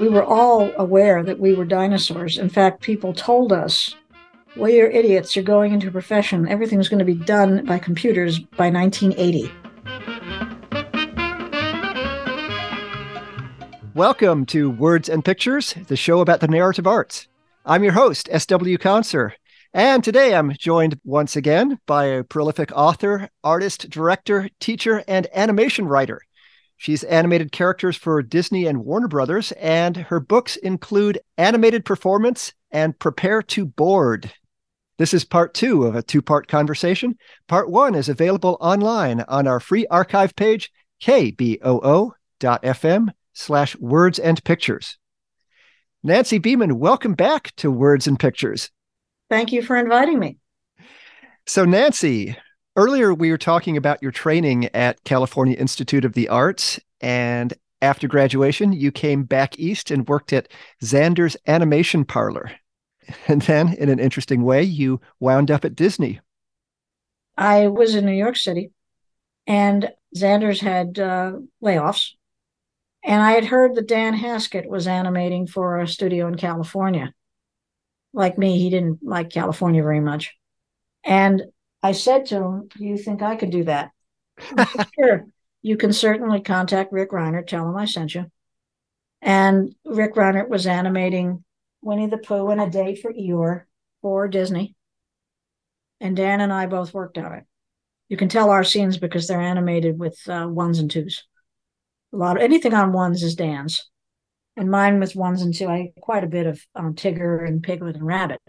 we were all aware that we were dinosaurs. In fact, people told us, well, you're idiots. You're going into a profession. Everything's going to be done by computers by 1980. Welcome to Words and Pictures, the show about the narrative arts. I'm your host, S.W. Conser, and today I'm joined once again by a prolific author, artist, director, teacher, and animation writer. She's animated characters for Disney and Warner Brothers, and her books include Animated Performance and Prepare to Board. This is part two of a two part conversation. Part one is available online on our free archive page, kboo.fm slash words and pictures. Nancy Beiman, welcome back to Words and Pictures. Thank you for inviting me. So, Nancy, Earlier, we were talking about your training at California Institute of the Arts. And after graduation, you came back east and worked at Zander's Animation Parlor. And then, in an interesting way, you wound up at Disney. I was in New York City, and Zander's had uh, layoffs. And I had heard that Dan Haskett was animating for a studio in California. Like me, he didn't like California very much. And I said to him, Do you think I could do that? Said, sure. You can certainly contact Rick Reinert, tell him I sent you. And Rick Reinert was animating Winnie the Pooh and a day for Eeyore for Disney. And Dan and I both worked on it. You can tell our scenes because they're animated with uh, ones and twos. A lot of anything on ones is Dan's, and mine with ones and two. I quite a bit of um, Tigger and Piglet and Rabbit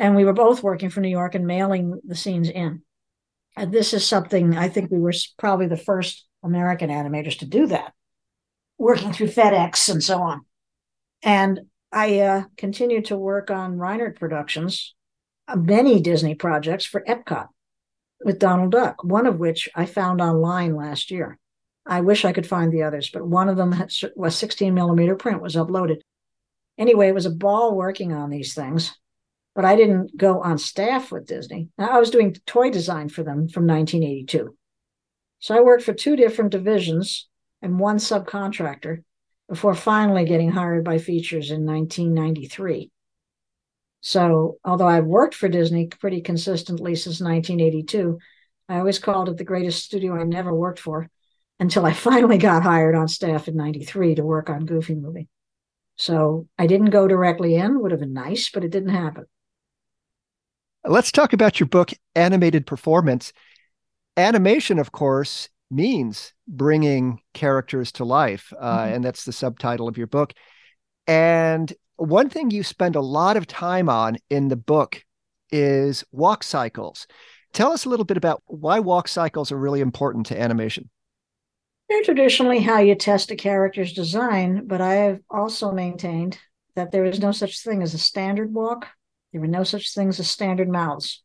and we were both working for New York and mailing the scenes in. And this is something I think we were probably the first American animators to do that, working through FedEx and so on. And I uh, continued to work on Reinert Productions, uh, many Disney projects for Epcot with Donald Duck, one of which I found online last year. I wish I could find the others, but one of them was 16 millimeter print was uploaded. Anyway, it was a ball working on these things but I didn't go on staff with Disney. I was doing toy design for them from 1982. So I worked for two different divisions and one subcontractor before finally getting hired by Features in 1993. So, although I've worked for Disney pretty consistently since 1982, I always called it the greatest studio I never worked for until I finally got hired on staff in 93 to work on Goofy Movie. So, I didn't go directly in, would have been nice, but it didn't happen. Let's talk about your book, Animated Performance. Animation, of course, means bringing characters to life, uh, mm-hmm. and that's the subtitle of your book. And one thing you spend a lot of time on in the book is walk cycles. Tell us a little bit about why walk cycles are really important to animation. They're traditionally how you test a character's design, but I have also maintained that there is no such thing as a standard walk there were no such things as standard mouths.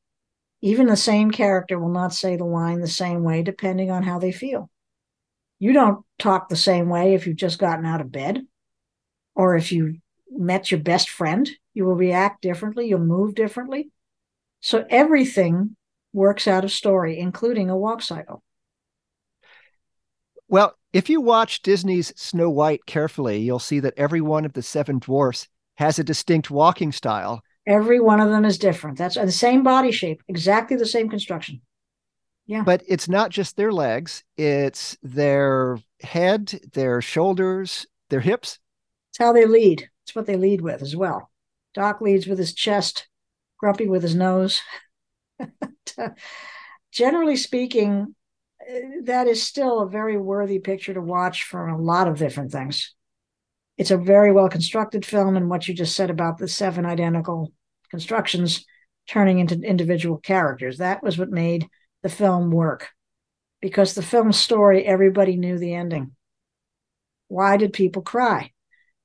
Even the same character will not say the line the same way depending on how they feel. You don't talk the same way if you've just gotten out of bed or if you met your best friend. You will react differently, you'll move differently. So everything works out of story, including a walk cycle. Well, if you watch Disney's Snow White carefully, you'll see that every one of the seven dwarfs has a distinct walking style Every one of them is different. That's the same body shape, exactly the same construction. Yeah. But it's not just their legs, it's their head, their shoulders, their hips. It's how they lead. It's what they lead with as well. Doc leads with his chest, Grumpy with his nose. Generally speaking, eh, that is still a very worthy picture to watch for a lot of different things it's a very well constructed film and what you just said about the seven identical constructions turning into individual characters that was what made the film work. Because the film story everybody knew the ending. Why did people cry?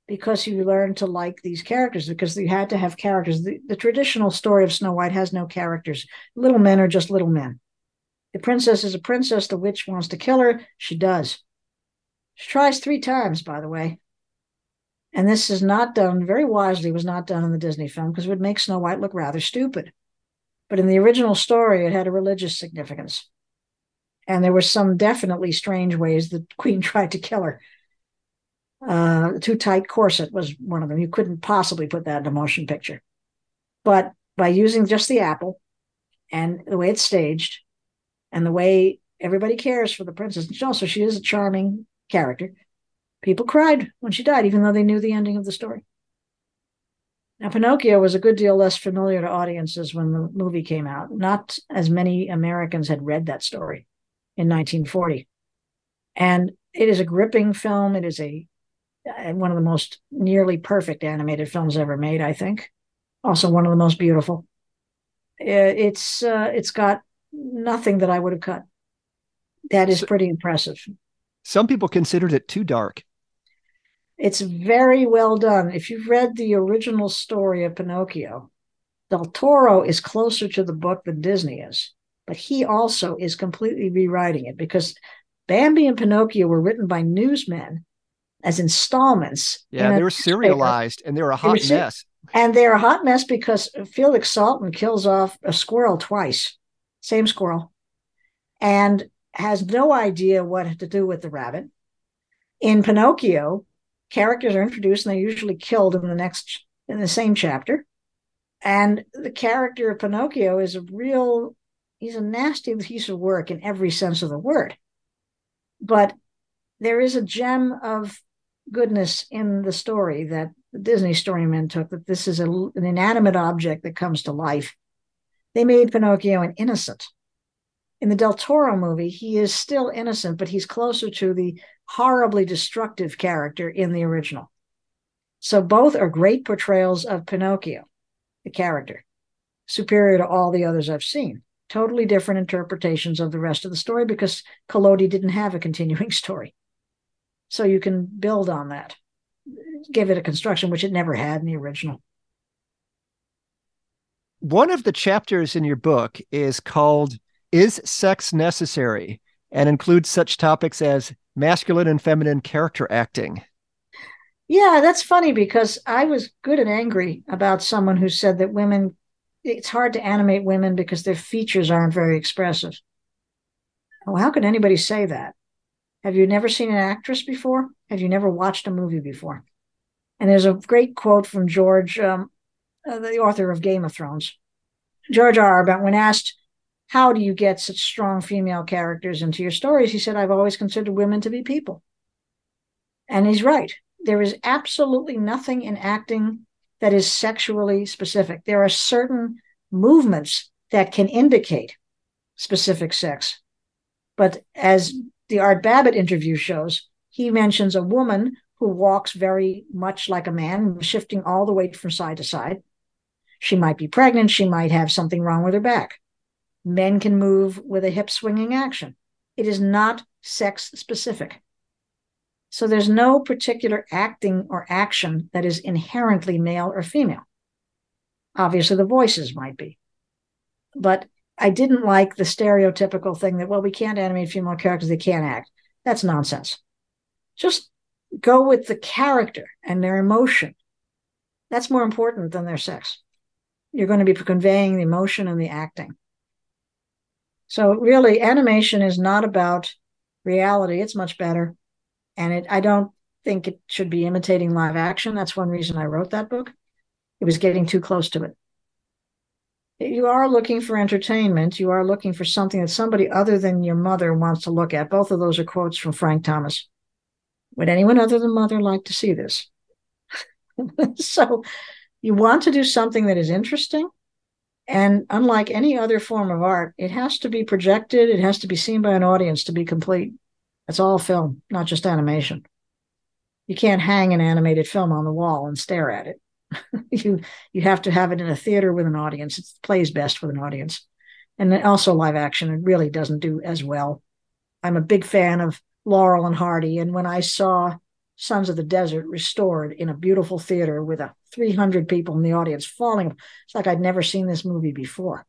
Because you learned to like these characters because you had to have characters. The, the traditional story of snow white has no characters. Little men are just little men. The princess is a princess the witch wants to kill her she does. She tries three times by the way and this is not done very wisely, was not done in the Disney film because it would make Snow White look rather stupid. But in the original story, it had a religious significance. And there were some definitely strange ways the queen tried to kill her. Uh, too tight corset was one of them. You couldn't possibly put that in a motion picture. But by using just the apple and the way it's staged and the way everybody cares for the princess, and also she is a charming character, people cried when she died, even though they knew the ending of the story. Now, Pinocchio was a good deal less familiar to audiences when the movie came out. Not as many Americans had read that story in 1940. And it is a gripping film. It is a one of the most nearly perfect animated films ever made, I think. Also, one of the most beautiful. It's uh, it's got nothing that I would have cut. That is pretty impressive. Some people considered it too dark. It's very well done. If you've read the original story of Pinocchio, Del Toro is closer to the book than Disney is, but he also is completely rewriting it because Bambi and Pinocchio were written by newsmen as installments. Yeah, they were serialized and they were a hot they were, mess. And they're a hot mess because Felix Salten kills off a squirrel twice, same squirrel, and has no idea what to do with the rabbit. In Pinocchio, characters are introduced and they're usually killed in the next in the same chapter. And the character of Pinocchio is a real he's a nasty piece of work in every sense of the word. But there is a gem of goodness in the story that the Disney storymen took that this is a, an inanimate object that comes to life. They made Pinocchio an innocent. In the Del Toro movie, he is still innocent, but he's closer to the horribly destructive character in the original. So both are great portrayals of Pinocchio, the character, superior to all the others I've seen. Totally different interpretations of the rest of the story because Collodi didn't have a continuing story. So you can build on that give it a construction which it never had in the original. One of the chapters in your book is called Is Sex Necessary? and includes such topics as masculine and feminine character acting. Yeah, that's funny because I was good and angry about someone who said that women, it's hard to animate women because their features aren't very expressive. Well, how could anybody say that? Have you never seen an actress before? Have you never watched a movie before? And there's a great quote from George, um, uh, the author of Game of Thrones, George R. About when asked, "How do you get such strong female characters into your stories?" He said, "I've always considered women to be people," and he's right. There is absolutely nothing in acting that is sexually specific. There are certain movements that can indicate specific sex, but as the Art Babbitt interview shows, he mentions a woman who walks very much like a man, shifting all the weight from side to side. She might be pregnant. She might have something wrong with her back. Men can move with a hip swinging action. It is not sex specific. So there's no particular acting or action that is inherently male or female. Obviously, the voices might be. But I didn't like the stereotypical thing that, well, we can't animate female characters, they can't act. That's nonsense. Just go with the character and their emotion. That's more important than their sex. You're going to be conveying the emotion and the acting. So really, animation is not about reality. It's much better. And it, I don't think it should be imitating live action. That's one reason I wrote that book. It was getting too close to it. You are looking for entertainment. You are looking for something that somebody other than your mother wants to look at. Both of those are quotes from Frank Thomas. Would anyone other than mother like to see this? so you want to do something that is interesting. And unlike any other form of art, it has to be projected, it has to be seen by an audience to be complete. It's all film, not just animation. You can't hang an animated film on the wall and stare at it. you you have to have it in a theater with an audience. It plays best with an audience. And also live action, it really doesn't do as well. I'm a big fan of Laurel and Hardy. And when I saw Sons of the Desert restored in a beautiful theater with a 300 people in the audience falling, it's like I'd never seen this movie before.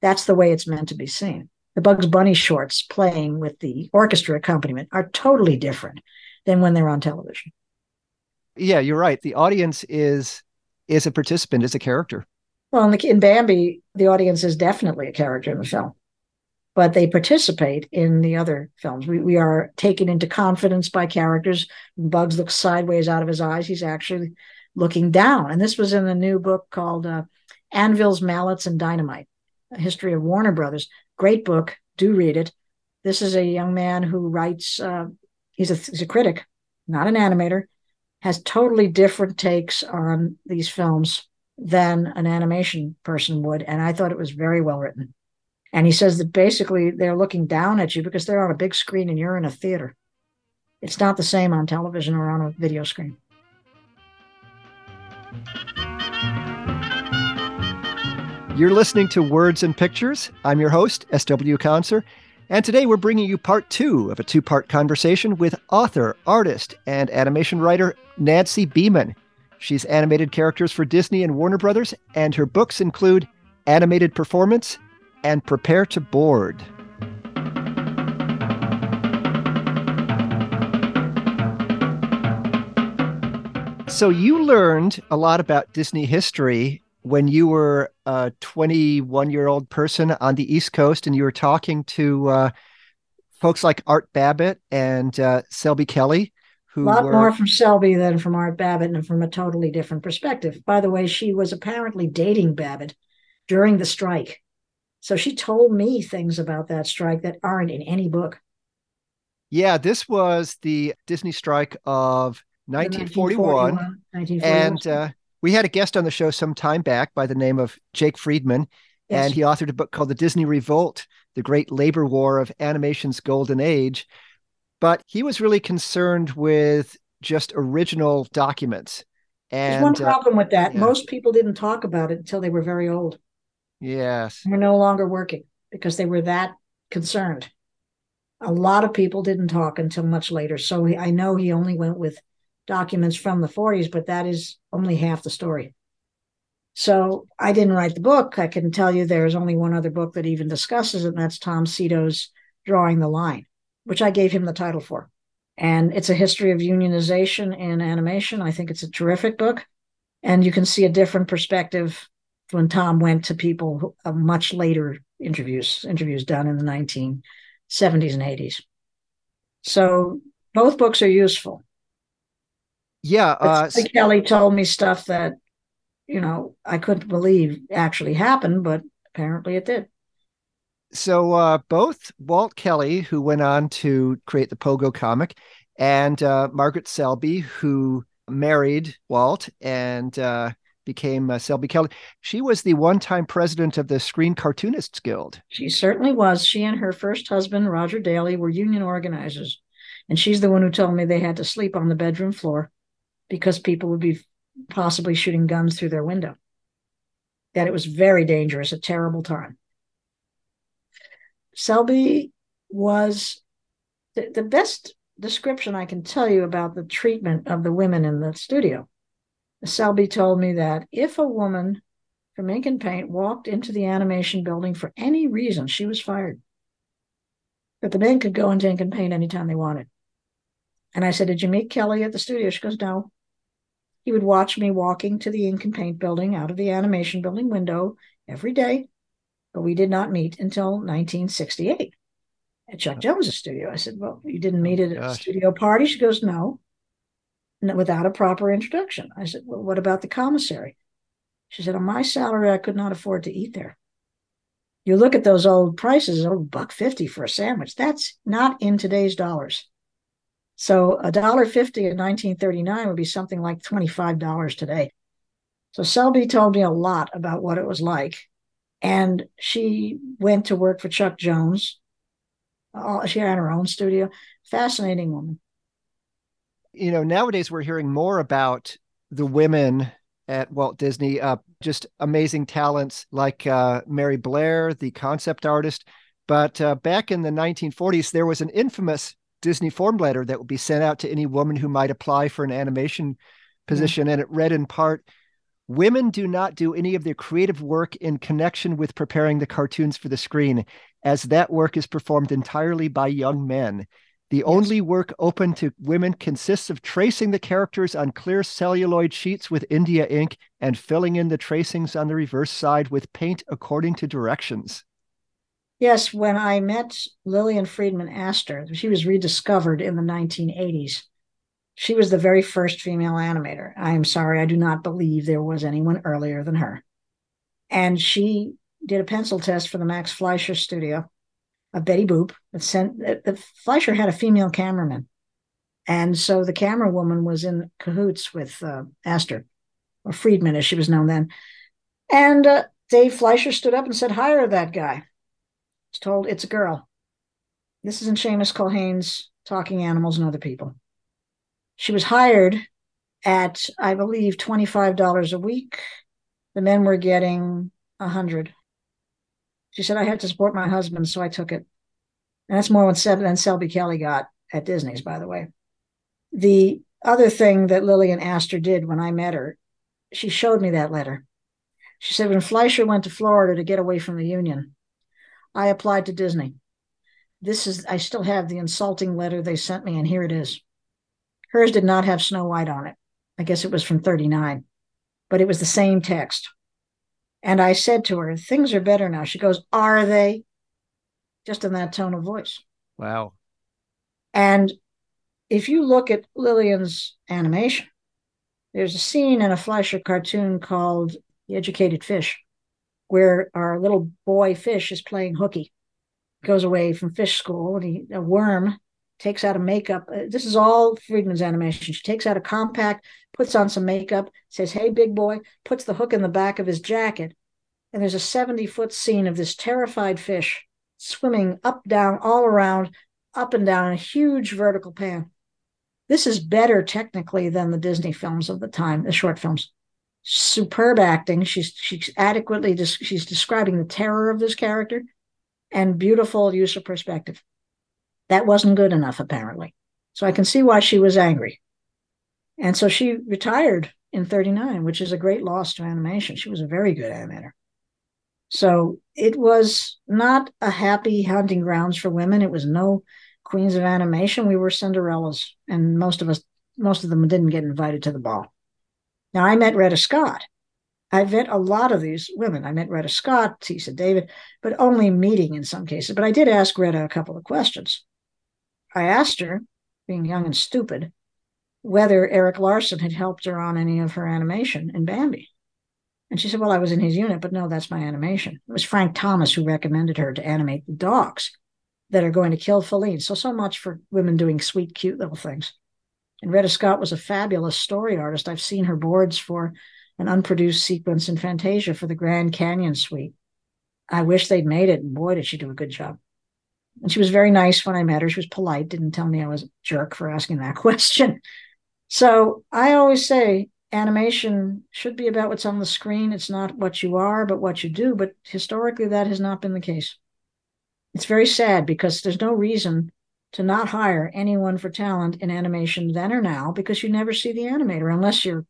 That's the way it's meant to be seen. The Bugs Bunny shorts playing with the orchestra accompaniment are totally different than when they're on television. Yeah, you're right. The audience is is a participant, is a character. Well, in, the, in Bambi, the audience is definitely a character in the film but they participate in the other films. We, we are taken into confidence by characters. Bugs looks sideways out of his eyes. He's actually looking down. And this was in a new book called uh, Anvils, Mallets, and Dynamite, a history of Warner Brothers. Great book. Do read it. This is a young man who writes, uh, he's, a, he's a critic, not an animator, has totally different takes on these films than an animation person would. And I thought it was very well written. And he says that basically they're looking down at you because they're on a big screen and you're in a theater. It's not the same on television or on a video screen. You're listening to Words and Pictures. I'm your host, S.W. Conser, and today we're bringing you part two of a two part conversation with author, artist, and animation writer Nancy Beiman. She's animated characters for Disney and Warner Brothers, and her books include Animated Performance and Prepare to Board. So, you learned a lot about Disney history when you were a 21 year old person on the East Coast and you were talking to uh, folks like Art Babbitt and uh, Selby Kelly. Who a lot were... more from Selby than from Art Babbitt and from a totally different perspective. By the way, she was apparently dating Babbitt during the strike. So she told me things about that strike that aren't in any book. Yeah, this was the Disney strike of 1941. 1941, 1941. And uh, we had a guest on the show some time back by the name of Jake Friedman, yes. and he authored a book called The Disney Revolt The Great Labor War of Animation's Golden Age. But he was really concerned with just original documents. And, There's one uh, problem with that. Yeah. Most people didn't talk about it until they were very old. Yes. We're no longer working because they were that concerned. A lot of people didn't talk until much later. So I know he only went with documents from the 40s, but that is only half the story. So I didn't write the book. I can tell you there's only one other book that even discusses it, and that's Tom Sito's Drawing the Line, which I gave him the title for. And it's a history of unionization in animation. I think it's a terrific book. And you can see a different perspective when Tom went to people who, uh, much later interviews, interviews done in the 1970s and 80s. So both books are useful. Yeah, uh, Kelly told me stuff that you know I couldn't believe actually happened, but apparently it did. So uh, both Walt Kelly, who went on to create the Pogo comic, and uh, Margaret Selby, who married Walt and uh, became uh, Selby Kelly. She was the one-time president of the Screen Cartoonists Guild. She certainly was. She and her first husband, Roger Daly, were union organizers, and she's the one who told me they had to sleep on the bedroom floor because people would be possibly shooting guns through their window. That it was very dangerous, a terrible time. Selby was the, the best description I can tell you about the treatment of the women in the studio. Selby told me that if a woman from Ink and Paint walked into the animation building for any reason, she was fired. But the men could go into Ink and Paint anytime they wanted. And I said, Did you meet Kelly at the studio? She goes, No. He would watch me walking to the ink and paint building out of the animation building window every day, but we did not meet until 1968 at Chuck Jones's studio. I said, Well, you didn't meet oh, at a Gosh. studio party? She goes, No, without a proper introduction. I said, Well, what about the commissary? She said, On my salary, I could not afford to eat there. You look at those old prices, oh, buck fifty for a sandwich. That's not in today's dollars. So a dollar fifty in 1939 would be something like $25 today. So Selby told me a lot about what it was like. And she went to work for Chuck Jones. Uh, she had her own studio. Fascinating woman. You know, nowadays we're hearing more about the women at Walt Disney, uh, just amazing talents like uh, Mary Blair, the concept artist. But uh, back in the 1940s, there was an infamous Disney form letter that would be sent out to any woman who might apply for an animation position. And it read in part Women do not do any of their creative work in connection with preparing the cartoons for the screen, as that work is performed entirely by young men. The yes. only work open to women consists of tracing the characters on clear celluloid sheets with India ink and filling in the tracings on the reverse side with paint according to directions. Yes, when I met Lillian Friedman Astor, she was rediscovered in the 1980s. She was the very first female animator. I am sorry, I do not believe there was anyone earlier than her. And she did a pencil test for the Max Fleischer studio of Betty Boop. Sent the Fleischer had a female cameraman, and so the camera woman was in cahoots with uh, Astor, or Friedman as she was known then. And uh, Dave Fleischer stood up and said, "Hire that guy." was told it's a girl. This isn't Shamus Culhane's Talking Animals and Other People. She was hired at, I believe, $25 a week. The men were getting a hundred. She said, I had to support my husband, so I took it. And that's more than Selby Kelly got at Disney's, by the way. The other thing that Lillian Astor did when I met her, she showed me that letter. She said, when Fleischer went to Florida to get away from the Union, I applied to Disney. This is, I still have the insulting letter they sent me, and here it is. Hers did not have Snow White on it. I guess it was from 39, but it was the same text. And I said to her, Things are better now. She goes, Are they? Just in that tone of voice. Wow. And if you look at Lillian's animation, there's a scene in a Fleischer cartoon called The Educated Fish where our little boy fish is playing hooky. Goes away from fish school, and he, a worm takes out a makeup. Uh, this is all Friedman's animation. She takes out a compact, puts on some makeup, says, Hey, big boy, puts the hook in the back of his jacket. And there's a 70 foot scene of this terrified fish swimming up, down, all around, up and down in a huge vertical pan. This is better technically than the Disney films of the time, the short films superb acting. She's she's adequately she's describing the terror of this character, and beautiful use of perspective. That wasn't good enough, apparently. So I can see why she was angry. And so she retired in 39, which is a great loss to animation. She was a very good animator. So it was not a happy hunting grounds for women. It was no queens of animation. We were Cinderellas, and most of us, most of them didn't get invited to the ball. Now, I met Retta Scott. I met a lot of these women. I met Retta Scott, Tissa David, but only meeting in some cases. But I did ask Retta a couple of questions. I asked her, being young and stupid, whether Eric Larson had helped her on any of her animation in Bambi. And she said, Well, I was in his unit, but no, that's my animation. It was Frank Thomas who recommended her to animate the dogs that are going to kill Faline. So, so much for women doing sweet, cute little things. And Retta Scott was a fabulous story artist. I've seen her boards for an unproduced sequence in Fantasia for the Grand Canyon Suite. I wish they'd made it, and boy, did she do a good job. And she was very nice when I met her. She was polite, didn't tell me I was a jerk for asking that question. So I always say animation should be about what's on the screen. It's not what you are, but what you do. But historically, that has not been the case. It's very sad because there's no reason to not hire anyone for talent in animation then or now because you never see the animator unless you're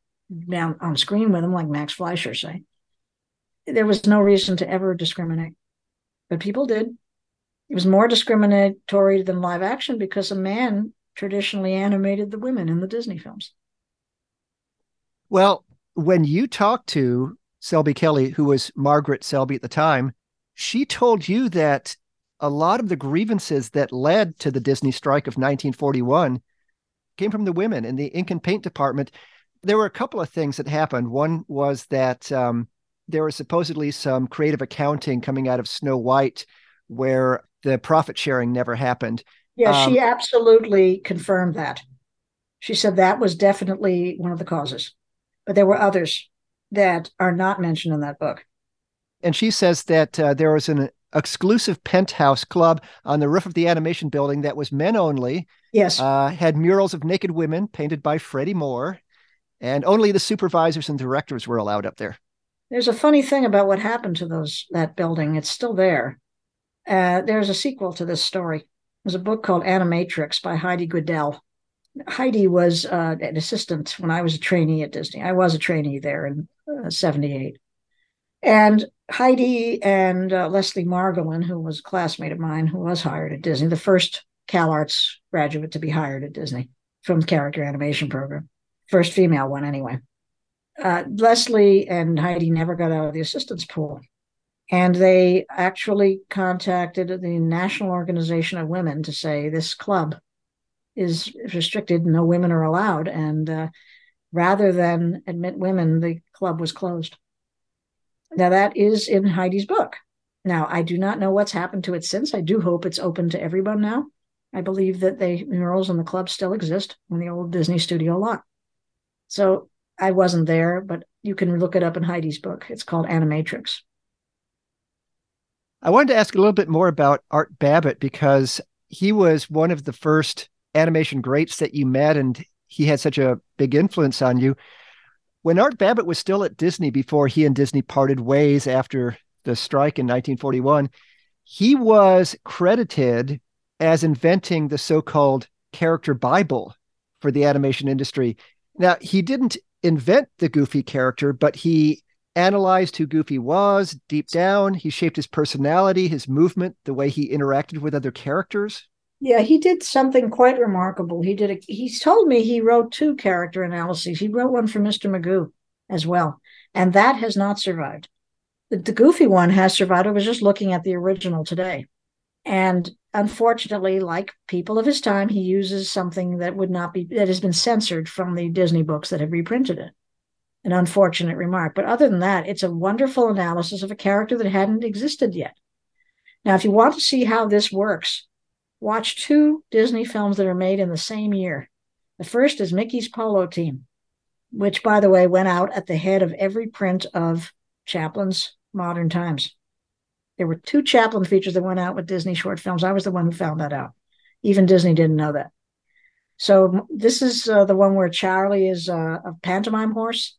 down on screen with them, like Max Fleischer say. There was no reason to ever discriminate, but people did. It was more discriminatory than live action because a man traditionally animated the women in the Disney films. Well, when you talked to Selby Kelly, who was Margaret Selby at the time, she told you that a lot of the grievances that led to the Disney strike of 1941 came from the women in the ink and paint department. There were a couple of things that happened. One was that um, there was supposedly some creative accounting coming out of Snow White where the profit sharing never happened. Yeah, um, she absolutely confirmed that. She said that was definitely one of the causes, but there were others that are not mentioned in that book. And she says that uh, there was an exclusive penthouse club on the roof of the animation building that was men only. Yes. Uh, had murals of naked women painted by Freddie Moore, and only the supervisors and directors were allowed up there. There's a funny thing about what happened to those that building. It's still there. Uh, there's a sequel to this story. There's a book called Animatrix by Heidi Guedel. Heidi was uh, an assistant when I was a trainee at Disney. I was a trainee there in uh, 78. And Heidi and uh, Leslie Margolin, who was a classmate of mine who was hired at Disney, the first CalArts graduate to be hired at Disney from the character animation program, first female one anyway. Uh, Leslie and Heidi never got out of the assistants pool. And they actually contacted the National Organization of Women to say this club is restricted, no women are allowed. And uh, rather than admit women, the club was closed. Now, that is in Heidi's book. Now, I do not know what's happened to it since. I do hope it's open to everyone now. I believe that the murals in the club still exist in the old Disney studio lot. So I wasn't there, but you can look it up in Heidi's book. It's called Animatrix. I wanted to ask a little bit more about Art Babbitt because he was one of the first animation greats that you met, and he had such a big influence on you. When Art Babbitt was still at Disney before he and Disney parted ways after the strike in 1941, he was credited as inventing the so called character Bible for the animation industry. Now, he didn't invent the Goofy character, but he analyzed who Goofy was deep down. He shaped his personality, his movement, the way he interacted with other characters. Yeah, he did something quite remarkable. He did. A, told me he wrote two character analyses. He wrote one for Mr. Magoo as well, and that has not survived. The, the Goofy one has survived. I was just looking at the original today, and unfortunately, like people of his time, he uses something that would not be that has been censored from the Disney books that have reprinted it. An unfortunate remark, but other than that, it's a wonderful analysis of a character that hadn't existed yet. Now, if you want to see how this works, watch two Disney films that are made in the same year. The first is Mickey's Polo Team, which, by the way, went out at the head of every print of Chaplin's Modern Times. There were two Chaplin features that went out with Disney short films. I was the one who found that out. Even Disney didn't know that. So this is uh, the one where Charlie is uh, a pantomime horse,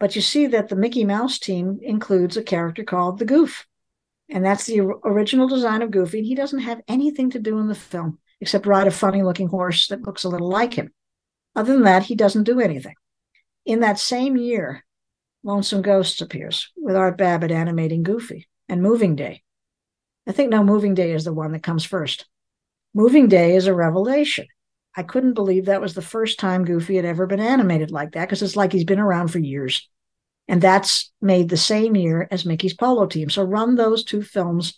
but you see that the Mickey Mouse team includes a character called the Goof, and that's the original design of Goofy. And he doesn't have anything to do in the film except ride a funny-looking horse that looks a little like him. Other than that, he doesn't do anything. In that same year, Lonesome Ghosts appears with Art Babbitt animating Goofy and Moving Day. I think now Moving Day is the one that comes first. Moving Day is a revelation. I couldn't believe that was the first time Goofy had ever been animated like that because it's like he's been around for years. And that's made the same year as Mickey's Polo Team. So run those two films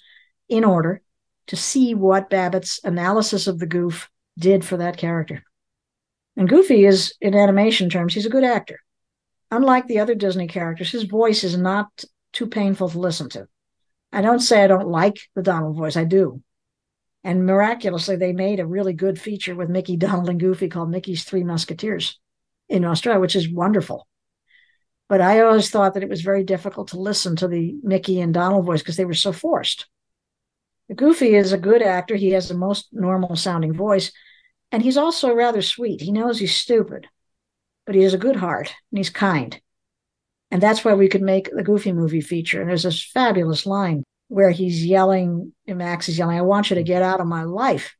in order to see what Babbitt's analysis of the goof did for that character. And Goofy is, in animation terms, he's a good actor. Unlike the other Disney characters, his voice is not too painful to listen to. I don't say I don't like the Donald voice, I do. And miraculously, they made a really good feature with Mickey, Donald, and Goofy called Mickey's Three Musketeers in Australia, which is wonderful. But I always thought that it was very difficult to listen to the Mickey and Donald voice because they were so forced. Goofy is a good actor. He has the most normal sounding voice. And he's also rather sweet. He knows he's stupid, but he has a good heart and he's kind. And that's why we could make the Goofy movie feature. And there's this fabulous line where he's yelling, Max is yelling, I want you to get out of my life.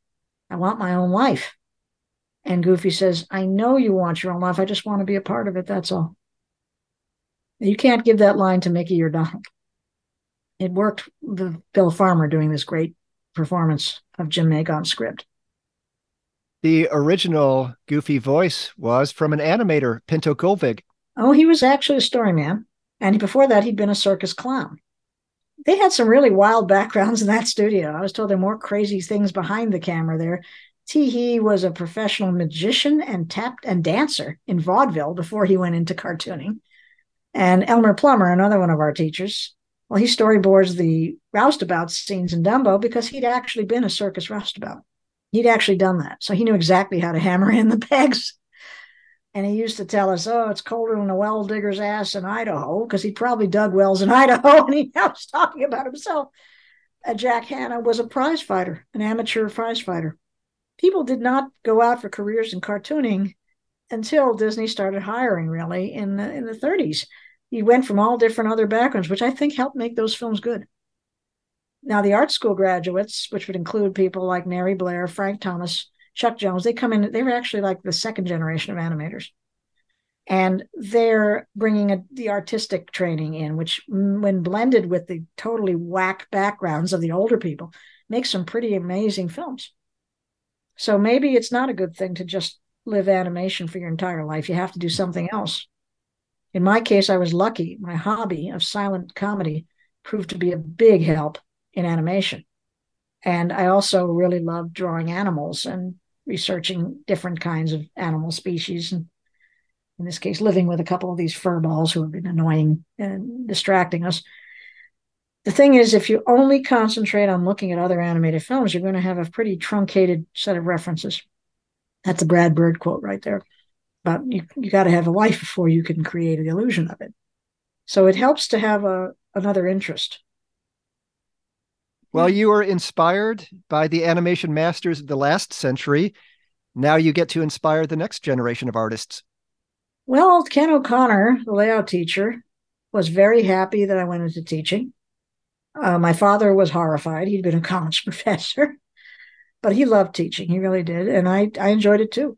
I want my own life. And Goofy says, I know you want your own life. I just want to be a part of it. That's all. You can't give that line to Mickey or Donald. It worked with Bill Farmer doing this great performance of Jymn Magon's script. The original Goofy voice was from an animator, Pinto Colvig. Oh, he was actually a story man. And before that, he'd been a circus clown. They had some really wild backgrounds in that studio. I was told there are more crazy things behind the camera there. T. Hee was a professional magician and tapped and dancer in vaudeville before he went into cartooning. And Elmer Plummer, another one of our teachers, well, he storyboards the roustabout scenes in Dumbo because he'd actually been a circus roustabout. He'd actually done that. So he knew exactly how to hammer in the pegs. And he used to tell us, oh, it's colder than a well digger's ass in Idaho, because he probably dug wells in Idaho. And he was talking about himself. Uh, Jack Hannah was a prize fighter, an amateur prize fighter. People did not go out for careers in cartooning until Disney started hiring, really, in the, in the 30s. He went from all different other backgrounds, which I think helped make those films good. Now, the art school graduates, which would include people like Mary Blair, Frank Thomas, Chuck Jones, they come in, they were actually like the second generation of animators. And they're bringing a, the artistic training in, which, mm, when blended with the totally whack backgrounds of the older people, makes some pretty amazing films. So maybe it's not a good thing to just live animation for your entire life. You have to do something else. In my case, I was lucky. My hobby of silent comedy proved to be a big help in animation. And I also really loved drawing animals and researching different kinds of animal species. And in this case, living with a couple of these fur balls who have been annoying and distracting us. The thing is, if you only concentrate on looking at other animated films, you're going to have a pretty truncated set of references. That's a Brad Bird quote right there. But you you got to have a life before you can create the illusion of it. So it helps to have a another interest. Well, you were inspired by the animation masters of the last century. Now you get to inspire the next generation of artists. Well, Ken O'Connor, the layout teacher, was very happy that I went into teaching. Uh, my father was horrified. He'd been a college professor, but he loved teaching. He really did. And I, I enjoyed it too.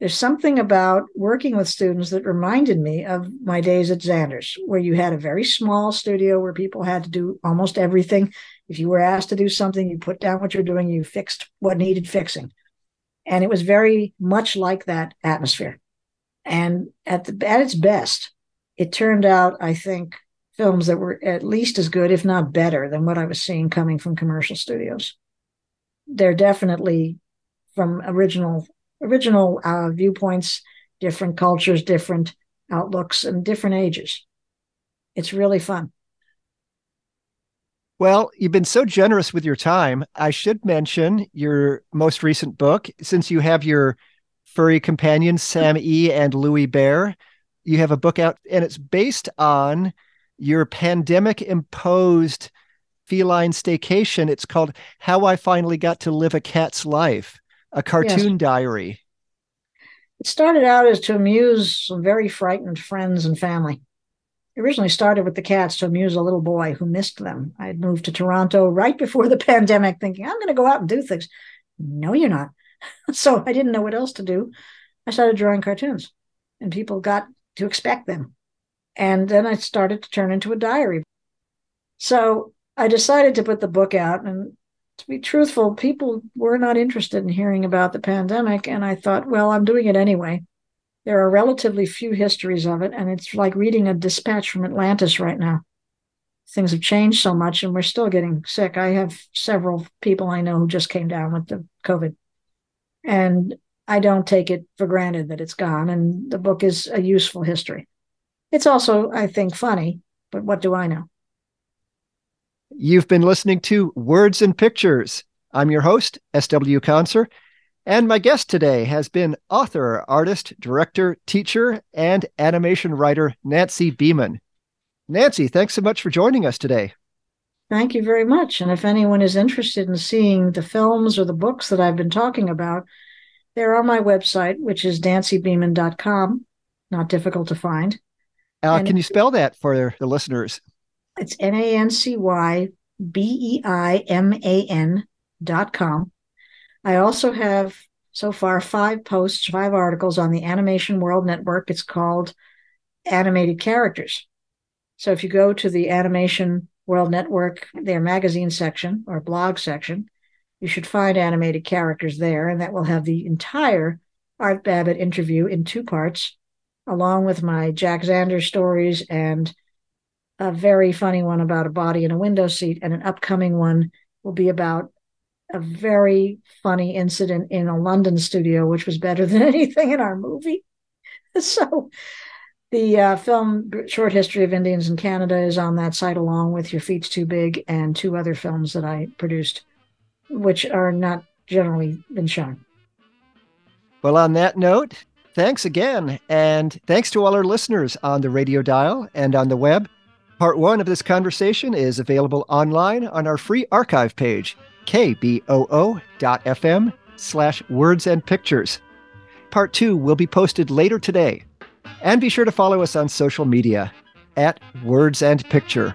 There's something about working with students that reminded me of my days at Zander's, where you had a very small studio where people had to do almost everything. If you were asked to do something, you put down what you're doing, you fixed what needed fixing. And it was very much like that atmosphere. And at the at its best, it turned out, I think, films that were at least as good, if not better, than what I was seeing coming from commercial studios. They're definitely from original original uh, viewpoints, different cultures, different outlooks, and different ages. It's really fun. Well, you've been so generous with your time. I should mention your most recent book, since you have your furry companions, Sam E. and Louis Bear. You have a book out, and it's based on your pandemic imposed feline staycation. It's called How I Finally Got to Live a Cat's Life a cartoon yes. diary. It started out as to amuse some very frightened friends and family. Originally started with the cats to amuse a little boy who missed them. I had moved to Toronto right before the pandemic, thinking, I'm going to go out and do things. No, you're not. so I didn't know what else to do. I started drawing cartoons, and people got to expect them. And then I started to turn into a diary. So I decided to put the book out, and to be truthful, people were not interested in hearing about the pandemic. And I thought, well, I'm doing it anyway. There are relatively few histories of it, and it's like reading a dispatch from Atlantis right now. Things have changed so much, and we're still getting sick. I have several people I know who just came down with the COVID. And I don't take it for granted that it's gone. And the book is a useful history. It's also, I think, funny, but what do I know? You've been listening to Words and Pictures. I'm your host, S.W. Conser, and my guest today has been author, artist, director, teacher, and animation writer Nancy Beiman. Nancy, thanks so much for joining us today. Thank you very much. And if anyone is interested in seeing the films or the books that I've been talking about, they're on my website, which is nancybeiman.com. Not difficult to find. Uh, can you spell that for the listeners? It's N A N C Y B E I M A N dot com. I also have so far five posts, five articles on the Animation World Network. It's called Animated Characters. So if you go to the Animation World Network, their magazine section or blog section, you should find animated characters there, and that will have the entire Art Babbitt interview in two parts, along with my Jack Zander stories and a very funny one about a body in a window seat, and an upcoming one will be about a very funny incident in a London studio, which was better than anything in our movie. so, the uh, film Short History of Indians in Canada is on that site, along with Your Feet's Too Big and two other films that I produced, which are not generally been shown. Well, on that note, thanks again. And thanks to all our listeners on the radio dial and on the web. Part one of this conversation is available online on our free archive page, kboo.fm slash words and pictures. Part two will be posted later today. And be sure to follow us on social media at Words and Picture.